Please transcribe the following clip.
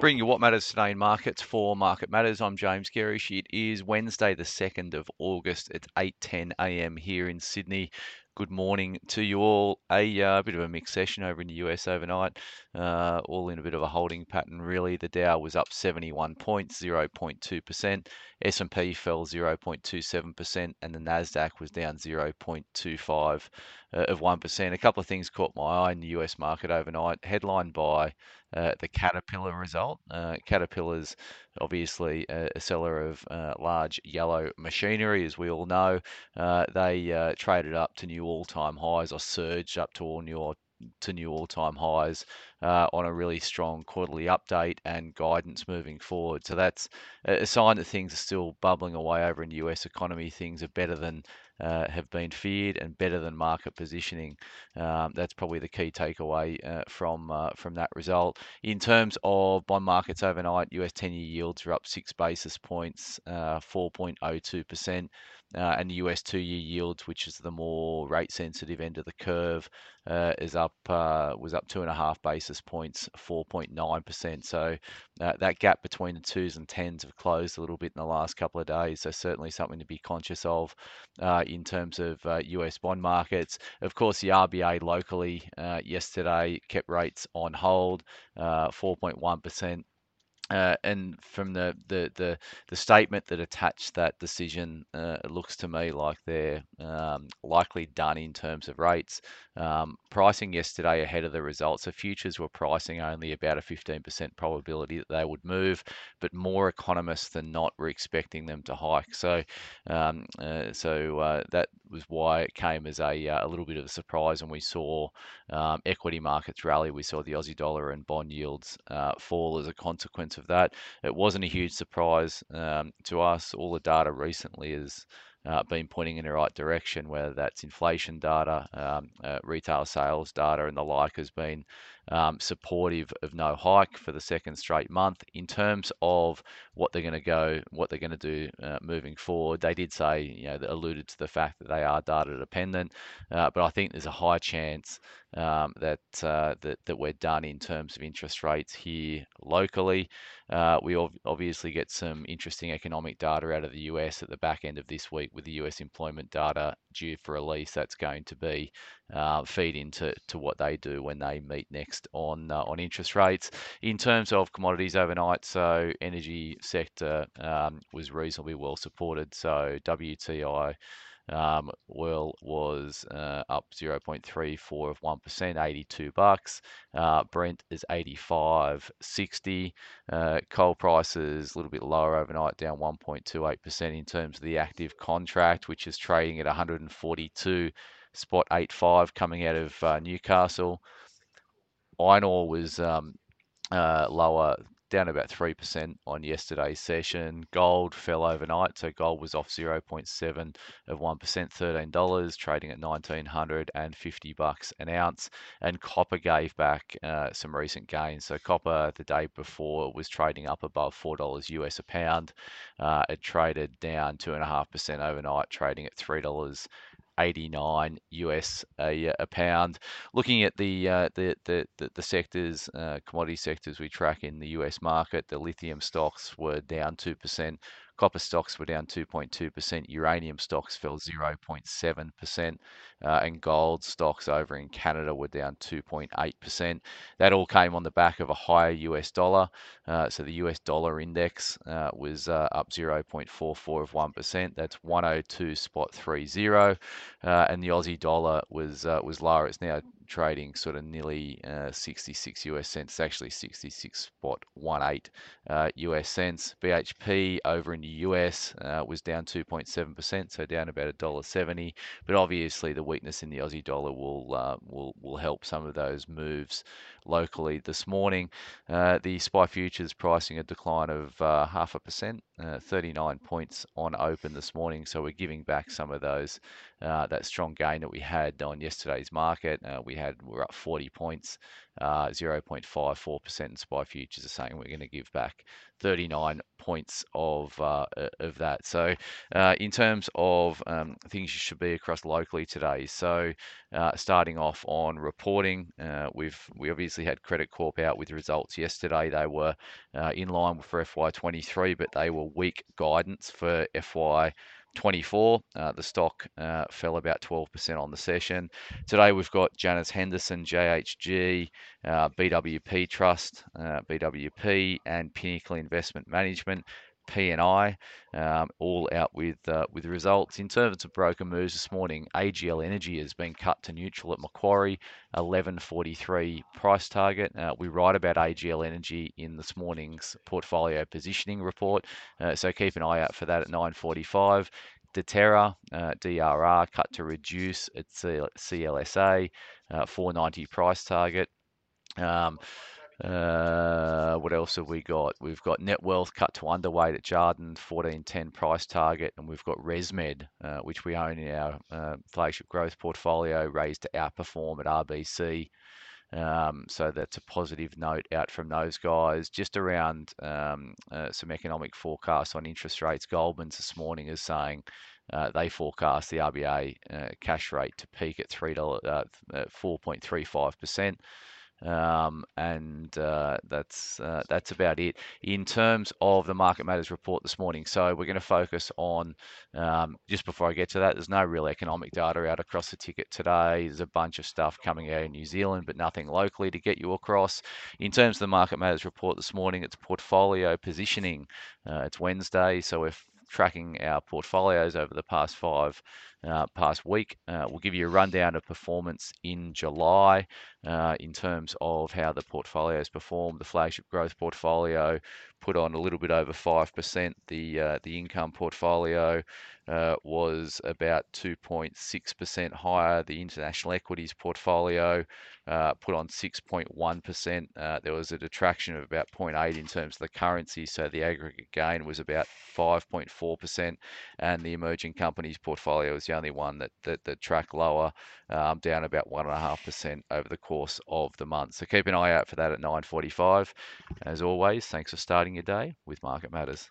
Bring you what matters today in markets for Market Matters. I'm James Gerrish. It is Wednesday, the 2nd of August. It's 8:10 a.m. here in Sydney. Good morning to you all. A uh, bit of a mixed session over in the US overnight, uh, all in a bit of a holding pattern. Really, the Dow was up 71 points, 0.2%. S&P fell 0.27%, and the Nasdaq was down 0.25 uh, of 1%. A couple of things caught my eye in the US market overnight, headlined by uh, the Caterpillar result. Uh, Caterpillar's obviously a, a seller of uh, large yellow machinery, as we all know. Uh, they uh, traded up to new all-time highs or surged up to all new to new all-time highs uh, on a really strong quarterly update and guidance moving forward. So that's a sign that things are still bubbling away over in the US economy. Things are better than uh, have been feared and better than market positioning. Um, that's probably the key takeaway uh, from uh, from that result. In terms of bond markets overnight, US 10-year yields are up six basis points, 4.02%. Uh, uh, and the US two-year yields, which is the more rate-sensitive end of the curve, uh, is up uh, was up two and a half basis points, 4.9%. So uh, that gap between the twos and tens have closed a little bit in the last couple of days. So certainly something to be conscious of uh, in terms of US uh, bond markets. Of course, the RBA locally yesterday kept rates on hold, 4.1%. Uh, and from the, the, the, the, statement that attached that decision, uh, it looks to me like they're um, likely done in terms of rates. Um, pricing yesterday ahead of the results, so futures were pricing only about a 15% probability that they would move, but more economists than not were expecting them to hike. So, um, uh, so uh, that was why it came as a, uh, a little bit of a surprise, and we saw um, equity markets rally. We saw the Aussie dollar and bond yields uh, fall as a consequence of that. It wasn't a huge surprise um, to us. All the data recently has uh, been pointing in the right direction, whether that's inflation data, um, uh, retail sales data, and the like, has been um, supportive of no hike for the second straight month. In terms of what they're going to go, what they're going to do uh, moving forward, they did say, you know, alluded to the fact that they are data dependent, uh, but I think there's a high chance um, that, uh, that that we're done in terms of interest rates here locally. Uh, we ov- obviously get some interesting economic data out of the US at the back end of this week with the US employment data due for release. That's going to be uh, feed into to what they do when they meet next on uh, on interest rates. In terms of commodities overnight, so energy sector um, was reasonably well supported. So WTI um, oil was uh, up 0.34 of 1%, 82 bucks. Uh, Brent is 85.60. Uh, coal prices a little bit lower overnight, down 1.28% in terms of the active contract, which is trading at 142 spot 85 coming out of uh, Newcastle. Iron ore was um, uh, lower down about 3% on yesterday's session. Gold fell overnight, so gold was off 0.7 of 1%, $13, trading at 1950 bucks an ounce. And copper gave back uh, some recent gains. So copper the day before was trading up above $4 US a pound. Uh, it traded down 2.5% overnight, trading at $3 89 US a, a pound. Looking at the uh, the, the, the, sectors, uh, commodity sectors we track in the US market, the lithium stocks were down 2%, Copper stocks were down 2.2%, uranium stocks fell 0.7%, uh, and gold stocks over in Canada were down 2.8%. That all came on the back of a higher US dollar. Uh, so the US dollar index uh, was uh, up 0.44 of 1%. That's 102 spot 30. Uh, and the Aussie dollar was uh, was lower. It's now trading sort of nearly uh, 66 US cents, it's actually 66.18 uh, US cents. BHP over in the US uh, was down 2.7%, so down about $1.70. But obviously, the weakness in the Aussie dollar will uh, will will help some of those moves locally this morning. Uh, the SPI futures pricing a decline of uh, half a percent, 39 points on open this morning. So we're giving back some of those that strong gain that we had on yesterday's market. we had we're up 40 points uh, 0.54%, and SPI futures are saying we're going to give back 39 points of uh, of that. So, uh, in terms of um, things you should be across locally today, so uh, starting off on reporting, uh, we've we obviously had Credit Corp out with results yesterday. They were in line for FY23, but they were weak guidance for FY 24. Uh, the stock uh, fell about 12% on the session. Today we've got Janus Henderson, JHG, uh, BWP Trust, uh, BWP, and Pinnacle Investment Management. PNI, um, all out with uh, with results. In terms of broker moves this morning, AGL Energy has been cut to neutral at Macquarie, 11.43 price target. Uh, we write about AGL Energy in this morning's portfolio positioning report, uh, so keep an eye out for that at 9.45. Deterra, uh, DRR, cut to reduce its CLSA, uh, 490 price target. Um, uh, what else have we got? We've got Netwealth cut to underweight at Jarden, 1410 price target, and we've got ResMed, uh, which we own in our uh, flagship growth portfolio, raised to outperform at RBC. Um, so that's a positive note out from those guys. Just around um, uh, some economic forecasts on interest rates, Goldman's this morning is saying uh, they forecast the RBA uh, cash rate to peak at three dollars, uh, 4.35 percent. Um, and uh, that's uh, that's about it in terms of the market matters report this morning. So we're going to focus on um, just before I get to that. There's no real economic data out across the ticket today. There's a bunch of stuff coming out in New Zealand, but nothing locally to get you across. In terms of the market matters report this morning, it's portfolio positioning. Uh, it's Wednesday, so we're tracking our portfolios over the past five uh, past week. Uh, we'll give you a rundown of performance in July uh, in terms of how the portfolio has performed. The flagship growth portfolio put on a little bit over 5%. The, uh, the income portfolio uh, was about 2.6% higher. The international equities portfolio uh, put on 6.1%. Uh, there was a detraction of about 0.8 in terms of the currency, so the aggregate gain was about 5.4%, and the emerging companies portfolio was the only one that that, that tracked lower, um, down about one and a half percent over the course of the month. So keep an eye out for that at 9:45. As always, thanks for starting your day with Market Matters.